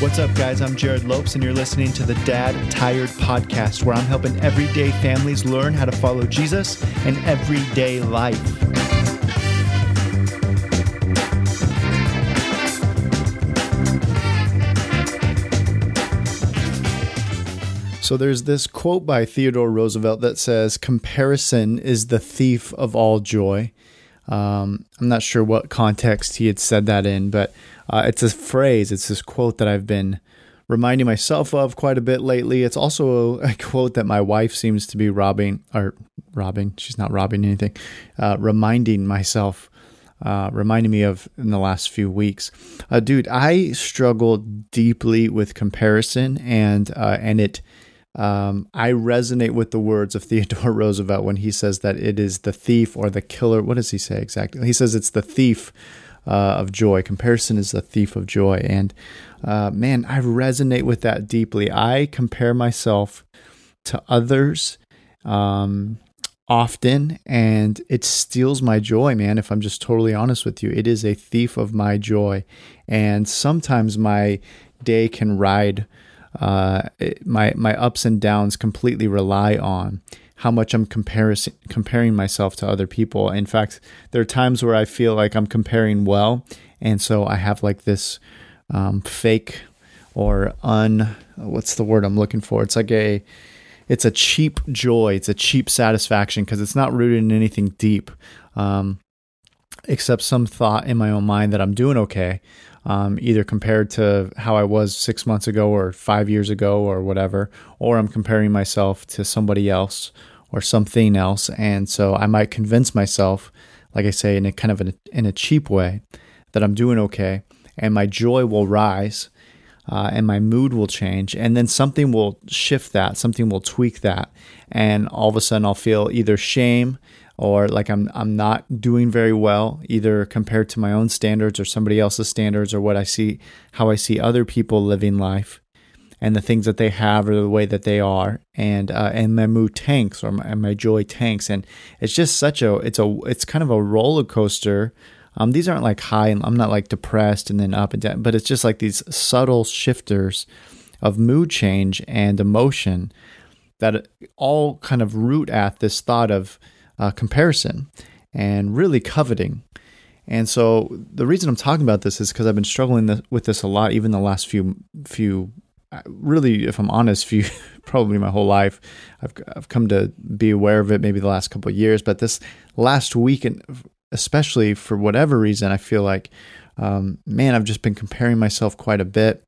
What's up, guys? I'm Jerrad Lopes, and you're listening to the Dad Tired Podcast, where I'm helping everyday families learn how to follow Jesus in everyday life. So there's this quote by Theodore Roosevelt that says, Comparison is the thief of all joy. Um, I'm not sure what context he had said that in, but uh, it's a phrase, it's this quote that I've been reminding myself of quite a bit lately. It's also a, quote that my wife seems to be robbing, or robbing, she's not robbing anything, uh, reminding myself, uh, reminding me of in the last few weeks. Uh, dude, I struggle deeply with comparison and, uh, and it, um, I resonate with the words of Theodore Roosevelt when he says that it is the thief or the killer. What does he say exactly? He says it's the thief uh, of joy. Comparison is the thief of joy. And uh, man, I resonate with that deeply. I compare myself to others um, often, and it steals my joy, man. If I'm just totally honest with you, it is a thief of my joy. And sometimes my day can ride. Uh, my my ups and downs completely rely on how much I'm comparing comparing myself to other people. In fact, there are times where I feel like I'm comparing well, and so I have like this um, fake or un what's the word I'm looking for? It's like a it's a cheap joy. It's a cheap satisfaction because it's not rooted in anything deep, um, except some thought in my own mind that I'm doing okay. Um, either compared to how I was six months ago or five years ago or whatever, or I'm comparing myself to somebody else or something else. And so I might convince myself, like I say, in a kind of in a cheap way, that I'm doing okay, and my joy will rise, uh, and my mood will change, and then something will shift that, something will tweak that, and all of a sudden I'll feel either shame or like I'm I'm not doing very well, either compared to my own standards or somebody else's standards or what I see, how I see other people living life and the things that they have or the way that they are. And uh, and my mood tanks or my, my joy tanks. And it's just such a it's a it's kind of a roller coaster. Um, these aren't like high and i'm not like depressed and then up and down but it's just like these subtle shifters of mood change and emotion that all kind of root at this thought of uh, comparison and really coveting. And so the reason I'm talking about this is because I've been struggling with this a lot, even the last few few really, if I'm honest, few probably my whole life, I've I've come to be aware of it. Maybe the last couple of years, but this last week, and especially for whatever reason, I feel like, um, man, I've just been comparing myself quite a bit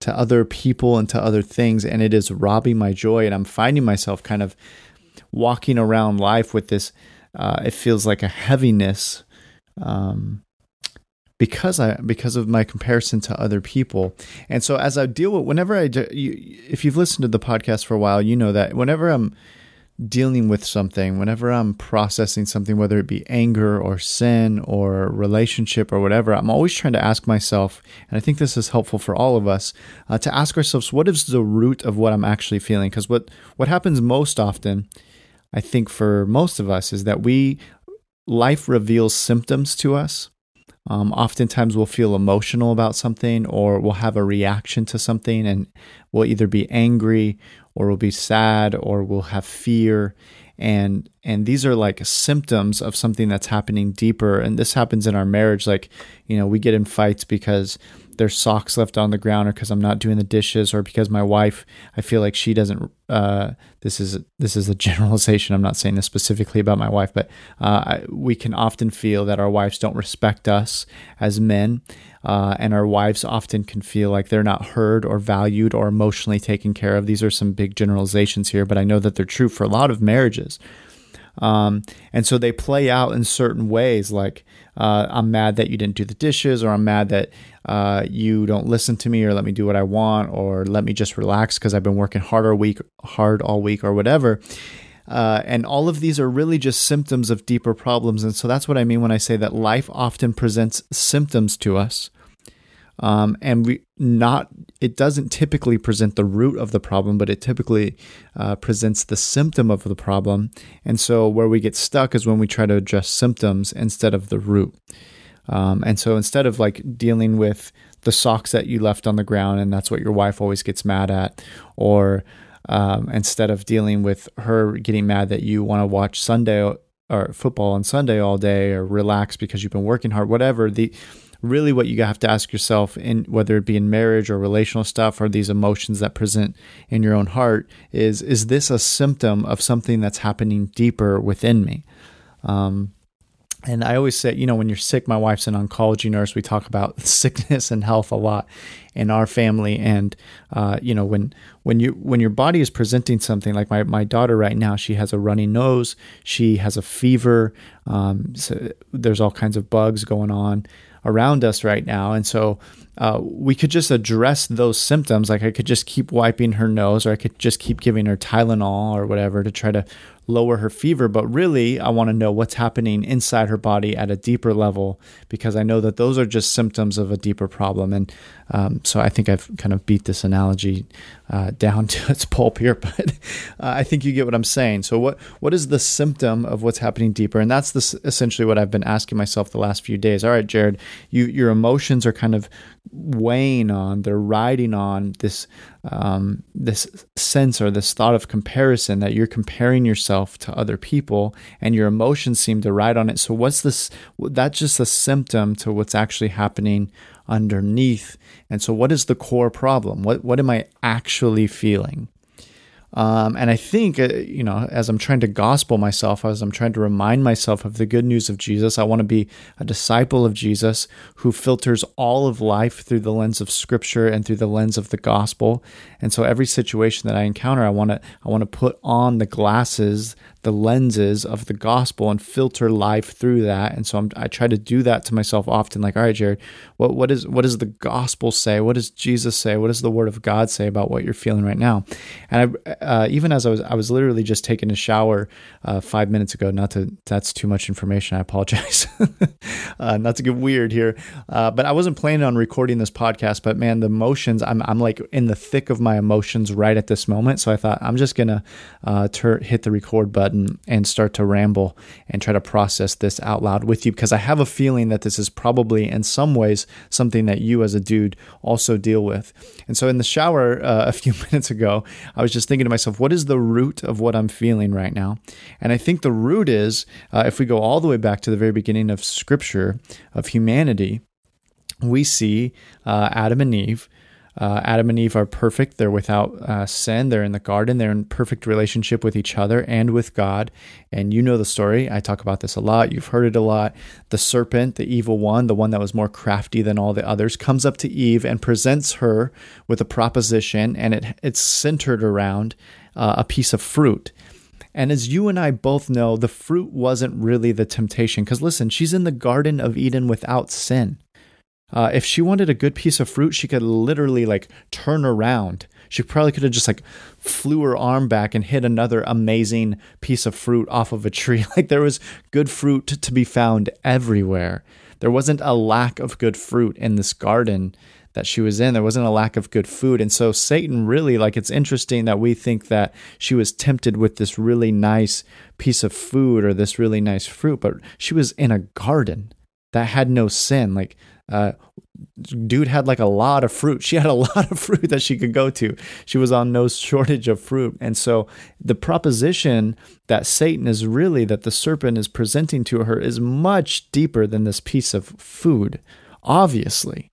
to other people and to other things, and it is robbing my joy. And I'm finding myself kind of walking around life with this. Uh, it feels like a heaviness. Um, because I because of my comparison to other people. And so as I deal with whenever I you, if you've listened to the podcast for a while, you know that whenever I'm dealing with something, whenever I'm processing something whether it be anger or sin or relationship or whatever, I'm always trying to ask myself, and I think this is helpful for all of us, uh, to ask ourselves what is the root of what I'm actually feeling because what what happens most often I think for most of us is that we life reveals symptoms to us um, oftentimes we'll feel emotional about something or we'll have a reaction to something and we'll either be angry or we'll be sad or we'll have fear. And and these are like symptoms of something that's happening deeper. And this happens in our marriage like you know we get in fights because there's socks left on the ground or because I'm not doing the dishes or because my wife I feel like she doesn't uh, this is this is a generalization. I'm not saying this specifically about my wife but uh, we can often feel that our wives don't respect us as men uh, and our wives often can feel like they're not heard or valued or emotionally taken care of. These are some big generalizations here but I know that they're true for a lot of marriages um, and so they play out in certain ways like uh, I'm mad that you didn't do the dishes, or I'm mad that uh, you don't listen to me, or let me do what I want, or let me just relax because I've been working hard all week, hard all week, or whatever. Uh, and all of these are really just symptoms of deeper problems. And so that's what I mean when I say that life often presents symptoms to us. Um, and we not it doesn't typically present the root of the problem, but it typically uh, presents the symptom of the problem. And so where we get stuck is when we try to address symptoms instead of the root. Um, and so instead of like dealing with the socks that you left on the ground and that's what your wife always gets mad at or um, instead of dealing with her getting mad that you want to watch Sunday or football on Sunday all day or relax because you've been working hard, whatever the really what you have to ask yourself in whether it be in marriage or relational stuff or these emotions that present in your own heart is is this a symptom of something that's happening deeper within me? Um, and I always say, you know, when you're sick, my wife's an oncology nurse. We talk about sickness and health a lot in our family. And uh, you know, when when you when your body is presenting something like my my daughter right now, she has a runny nose, she has a fever. Um, so there's all kinds of bugs going on around us right now, and so uh, we could just address those symptoms. Like I could just keep wiping her nose, or I could just keep giving her Tylenol or whatever to try to lower her fever, but really I want to know what's happening inside her body at a deeper level because I know that those are just symptoms of a deeper problem. And um, so I think I've kind of beat this analogy uh, down to its pulp here, but uh, I think you get what I'm saying. So what what is the symptom of what's happening deeper? And that's this essentially what I've been asking myself the last few days. All right, Jerrad, you your emotions are kind of weighing on, they're riding on this um, this sense or this thought of comparison that you're comparing yourself to other people, and your emotions seem to ride on it. So what's this? That's just a symptom to what's actually happening underneath. And so, what is the core problem? What what am I actually feeling? Um, and I think, uh, you know, as I'm trying to gospel myself, as I'm trying to remind myself of the good news of Jesus, I want to be a disciple of Jesus who filters all of life through the lens of Scripture and through the lens of the gospel. And so, every situation that I encounter, I want to I want to put on the glasses the lenses of the gospel and filter life through that. And so I'm, i try to do that to myself often. Like, all right, Jerrad, what what is what does the gospel say? What does Jesus say? What does the Word of God say about what you're feeling right now? And I, uh, even as I was I was literally just taking a shower uh, five minutes ago. Not to that's too much information. I apologize. uh, not to get weird here, uh, but I wasn't planning on recording this podcast. But man, the emotions I'm I'm like in the thick of my emotions right at this moment. So I thought I'm just gonna uh, ter- hit the record button button and start to ramble and try to process this out loud with you because I have a feeling that this is probably in some ways something that you as a dude also deal with. And so in the shower uh, a few minutes ago, I was just thinking to myself, what is the root of what I'm feeling right now? And I think the root is, uh, if we go all the way back to the very beginning of Scripture, of humanity, we see uh, Adam and Eve uh, Adam and Eve are perfect. They're without uh, sin. They're in the garden. They're in perfect relationship with each other and with God. And you know the story. I talk about this a lot. You've heard it a lot. The serpent, the evil one, the one that was more crafty than all the others, comes up to Eve and presents her with a proposition, and it, it's centered around uh, a piece of fruit. And as you and I both know, the fruit wasn't really the temptation. Because listen, she's in the Garden of Eden without sin. Uh, if she wanted a good piece of fruit, she could literally like turn around. She probably could have just like flew her arm back and hit another amazing piece of fruit off of a tree. Like there was good fruit to be found everywhere. There wasn't a lack of good fruit in this garden that she was in. There wasn't a lack of good food. And so Satan really, like, it's interesting that we think that she was tempted with this really nice piece of food or this really nice fruit, but she was in a garden that had no sin. Like, uh, dude had like a lot of fruit. She had a lot of fruit that she could go to. She was on no shortage of fruit. And so the proposition that Satan is really, that the serpent is presenting to her, is much deeper than this piece of food, obviously.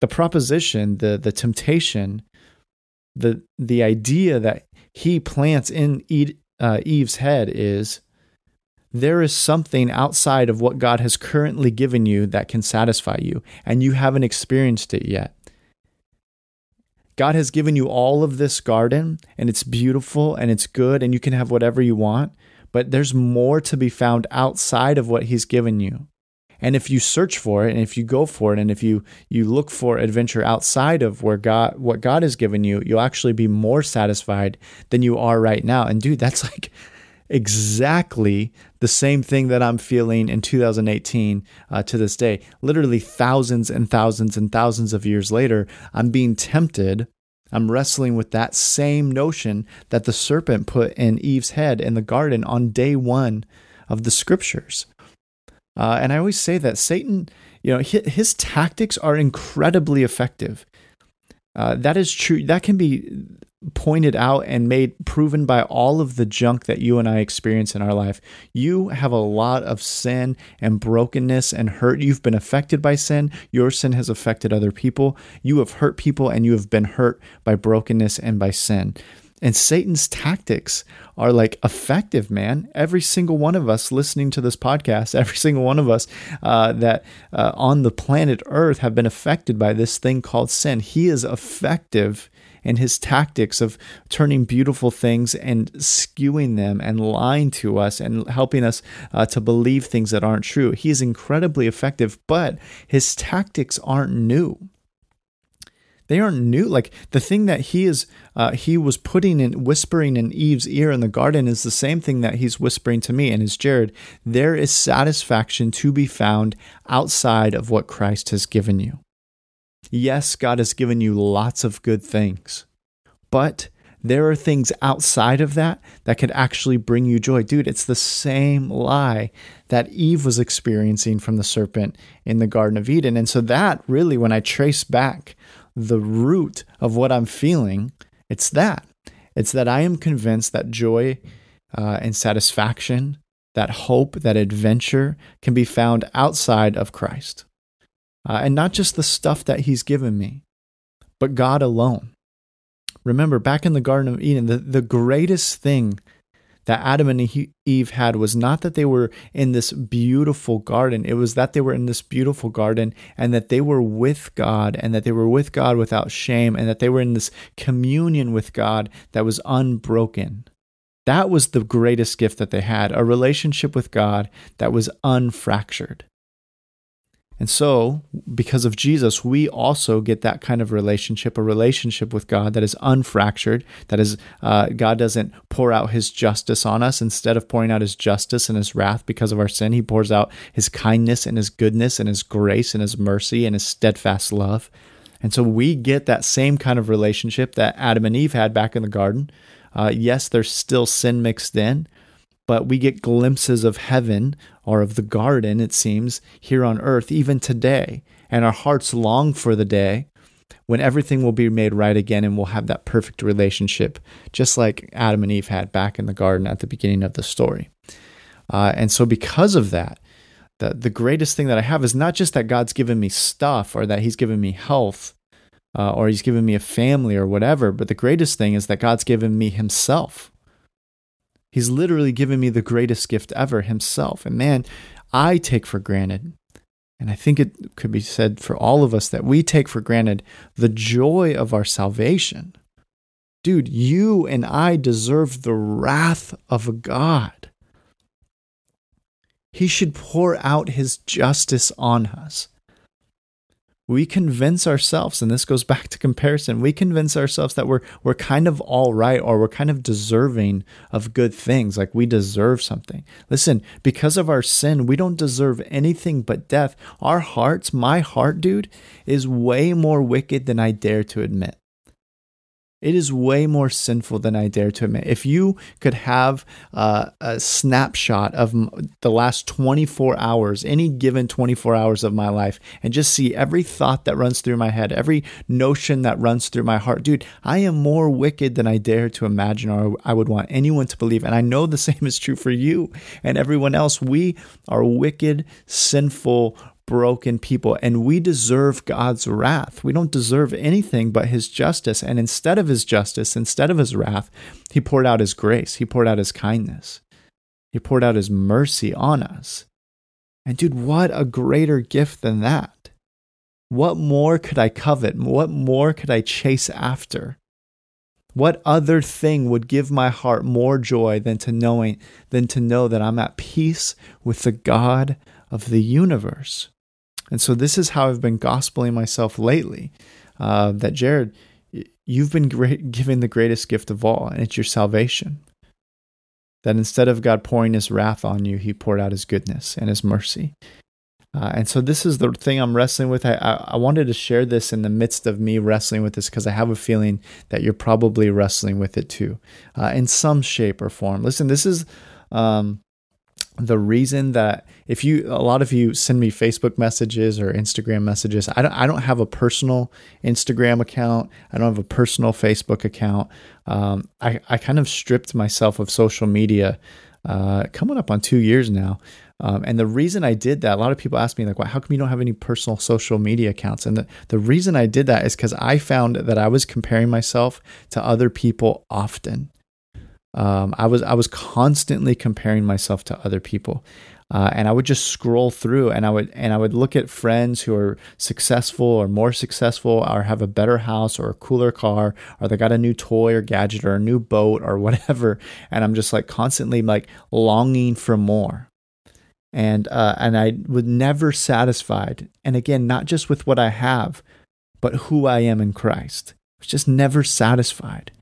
The proposition, the, the temptation, the, the idea that he plants in uh, Eve's head is there is something outside of what God has currently given you that can satisfy you, and you haven't experienced it yet. God has given you all of this garden, and it's beautiful and it's good, and you can have whatever you want, but there's more to be found outside of what He's given you. And if you search for it, and if you go for it, and if you you look for adventure outside of where God what God has given you, you'll actually be more satisfied than you are right now. And dude, that's like exactly the same thing that I'm feeling in 2018 uh, to this day. Literally thousands and thousands and thousands of years later, I'm being tempted. I'm wrestling with that same notion that the serpent put in Eve's head in the garden on day one of the scriptures. Uh, and I always say that Satan, you know, his, his tactics are incredibly effective. Uh, that is true. That can be pointed out and made proven by all of the junk that you and I experience in our life. You have a lot of sin and brokenness and hurt. You've been affected by sin. Your sin has affected other people. You have hurt people and you have been hurt by brokenness and by sin. And Satan's tactics are like effective, man. Every single one of us listening to this podcast, every single one of us uh, that uh, on the planet Earth have been affected by this thing called sin. He is effective in his tactics of turning beautiful things and skewing them and lying to us and helping us uh, to believe things that aren't true. He is incredibly effective, but his tactics aren't new they aren't new. Like the thing that he is, uh, he was putting in, whispering in Eve's ear in the garden is the same thing that he's whispering to me and is Jerrad. There is satisfaction to be found outside of what Christ has given you. Yes, God has given you lots of good things, but there are things outside of that that could actually bring you joy. Dude, it's the same lie that Eve was experiencing from the serpent in the Garden of Eden. And so, that really, when I trace back the root of what I'm feeling, it's that. It's that I am convinced that joy uh, and satisfaction, that hope, that adventure can be found outside of Christ. Uh, and not just the stuff that He's given me, but God alone. Remember, back in the Garden of Eden, the, the greatest thing that Adam and Eve had was not that they were in this beautiful garden. It was that they were in this beautiful garden and that they were with God and that they were with God without shame and that they were in this communion with God that was unbroken. That was the greatest gift that they had a relationship with God that was unfractured. And so, because of Jesus, we also get that kind of relationship, a relationship with God that is unfractured, that is, uh, God doesn't pour out his justice on us. Instead of pouring out his justice and his wrath because of our sin, he pours out his kindness and his goodness and his grace and his mercy and his steadfast love. And so we get that same kind of relationship that Adam and Eve had back in the garden. Uh, yes, there's still sin mixed in, but we get glimpses of heaven or of the garden, it seems, here on earth, even today. And our hearts long for the day when everything will be made right again and we'll have that perfect relationship, just like Adam and Eve had back in the garden at the beginning of the story. Uh, and so, because of that, the, the greatest thing that I have is not just that God's given me stuff or that He's given me health uh, or He's given me a family or whatever, but the greatest thing is that God's given me Himself. He's literally given me the greatest gift ever himself. And man, I take for granted, and I think it could be said for all of us that we take for granted the joy of our salvation. Dude, you and I deserve the wrath of God. He should pour out his justice on us we convince ourselves, and this goes back to comparison, we convince ourselves that we're we're kind of all right or we're kind of deserving of good things, like we deserve something. Listen, because of our sin, we don't deserve anything but death. Our hearts, my heart, dude, is way more wicked than I dare to admit. It is way more sinful than I dare to admit. If you could have uh, a snapshot of the last 24 hours, any given 24 hours of my life, and just see every thought that runs through my head, every notion that runs through my heart, dude, I am more wicked than I dare to imagine or I would want anyone to believe. And I know the same is true for you and everyone else. We are wicked, sinful, broken people, and we deserve God's wrath. We don't deserve anything but His justice. And instead of His justice, instead of His wrath, He poured out His grace, He poured out His kindness, He poured out His mercy on us. And dude, what a greater gift than that! What more could I covet? What more could I chase after? What other thing would give my heart more joy than to knowing than to know that I'm at peace with the God of the universe? And so this is how I've been gospeling myself lately uh, that Jerrad, you've been great, given the greatest gift of all, and it's your salvation. That instead of God pouring his wrath on you, he poured out his goodness and his mercy. Uh, and so this is the thing I'm wrestling with. I, I, I, wanted to share this in the midst of me wrestling with this because I have a feeling that you're probably wrestling with it too, uh, in some shape or form. Listen, this is um, the reason that if you a lot of you send me Facebook messages or Instagram messages, I don't I don't have a personal Instagram account. I don't have a personal Facebook account. Um, I I kind of stripped myself of social media, uh, coming up on two years now. Um, and the reason I did that, a lot of people ask me like, "Well, how come you don't have any personal social media accounts?" And the, the reason I did that is because I found that I was comparing myself to other people often. Um, I was I was constantly comparing myself to other people, uh, and I would just scroll through, and I would and I would look at friends who are successful or more successful, or have a better house or a cooler car, or they got a new toy or gadget or a new boat or whatever, and I'm just like constantly like longing for more, and uh, and I was never satisfied. And again, not just with what I have, but who I am in Christ. I was just never satisfied.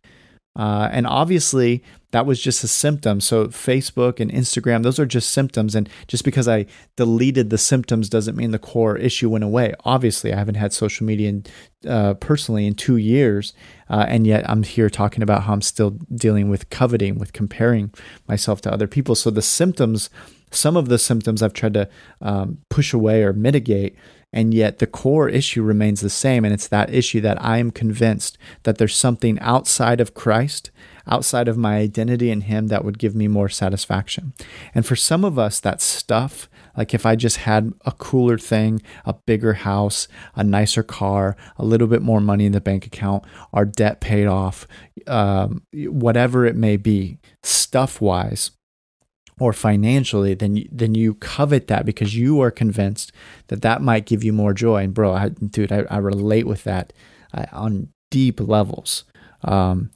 Uh, and obviously, that was just a symptom. So, Facebook and Instagram, those are just symptoms. And just because I deleted the symptoms doesn't mean the core issue went away. Obviously, I haven't had social media in, uh, personally in two years. Uh, and yet, I'm here talking about how I'm still dealing with coveting, with comparing myself to other people. So, the symptoms, some of the symptoms I've tried to um, push away or mitigate and yet the core issue remains the same. And it's that issue that I am convinced that there's something outside of Christ, outside of my identity in Him, that would give me more satisfaction. And for some of us, that stuff, like if I just had a cooler thing, a bigger house, a nicer car, a little bit more money in the bank account, our debt paid off, um, whatever it may be, stuff wise, or financially, then you, then you covet that because you are convinced that that might give you more joy. And bro, I, dude, I, I relate with that uh, on deep levels. Um,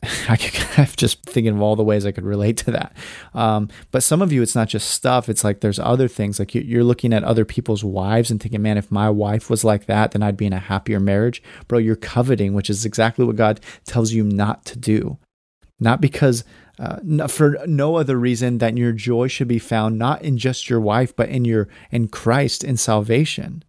I am just thinking of all the ways I could relate to that. Um, but some of you, it's not just stuff. It's like there's other things. Like you're looking at other people's wives and thinking, man, if my wife was like that, then I'd be in a happier marriage. Bro, you're coveting, which is exactly what God tells you not to do. Not because uh, for no other reason than your joy should be found not in just your wife, but in your in Christ in salvation.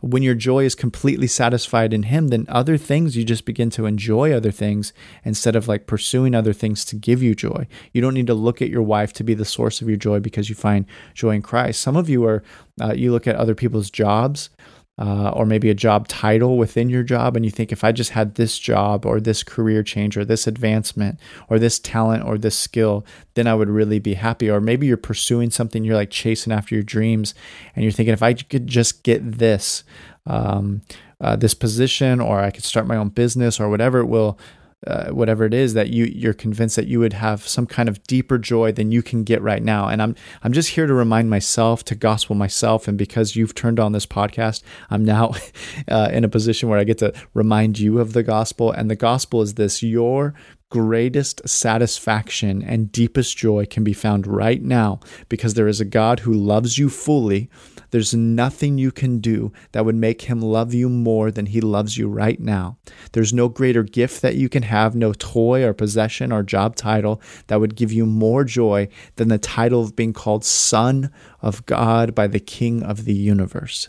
When your joy is completely satisfied in Him, then other things you just begin to enjoy other things instead of like pursuing other things to give you joy. You don't need to look at your wife to be the source of your joy because you find joy in Christ. Some of you are uh, you look at other people's jobs uh, or maybe a job title within your job, and you think if I just had this job or this career change or this advancement or this talent or this skill, then I would really be happy. Or maybe you're pursuing something, you're like chasing after your dreams, and you're thinking if I could just get this, um, uh, this position, or I could start my own business or whatever it will uh, whatever it is that you you're convinced that you would have some kind of deeper joy than you can get right now and i'm i'm just here to remind myself to gospel myself and because you've turned on this podcast i'm now uh, in a position where i get to remind you of the gospel and the gospel is this your greatest satisfaction and deepest joy can be found right now because there is a God who loves you fully. There's nothing you can do that would make him love you more than he loves you right now. There's no greater gift that you can have, no toy or possession or job title that would give you more joy than the title of being called Son of God by the King of the universe.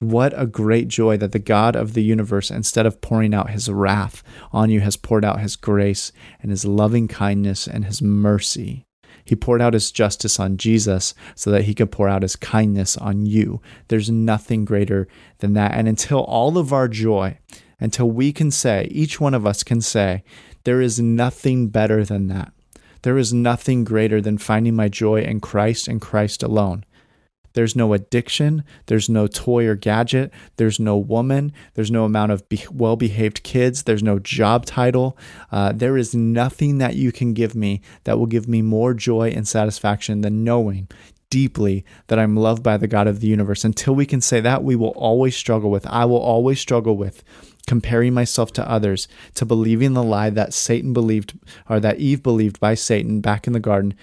What a great joy that the God of the universe, instead of pouring out his wrath on you, has poured out his grace and his loving kindness and his mercy. He poured out his justice on Jesus so that he could pour out his kindness on you. There's nothing greater than that. And until all of our joy, until we can say, each one of us can say, there is nothing better than that. There is nothing greater than finding my joy in Christ and Christ alone. There's no addiction. There's no toy or gadget. There's no woman. There's no amount of be- well behaved kids. There's no job title. Uh, there is nothing that you can give me that will give me more joy and satisfaction than knowing deeply that I'm loved by the God of the universe. Until we can say that, we will always struggle with, I will always struggle with comparing myself to others, to believing the lie that Satan believed, or that Eve believed by Satan back in the garden,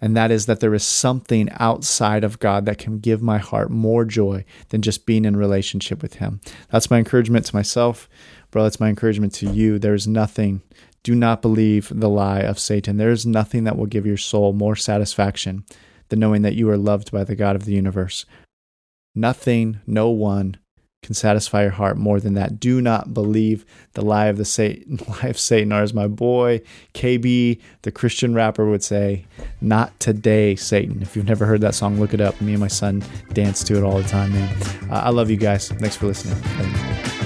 and that is that there is something outside of God that can give my heart more joy than just being in relationship with Him. That's my encouragement to myself, bro. That's my encouragement to you. There is nothing, do not believe the lie of Satan. There is nothing that will give your soul more satisfaction than knowing that you are loved by the God of the universe. Nothing, no one can satisfy your heart more than that. Do not believe the lie of the Satan, lie of Satan, or as my boy KB, the Christian rapper, would say, "Not today, Satan." If you've never heard that song, look it up. Me and my son dance to it all the time, man. Uh, I love you guys. Thanks for listening.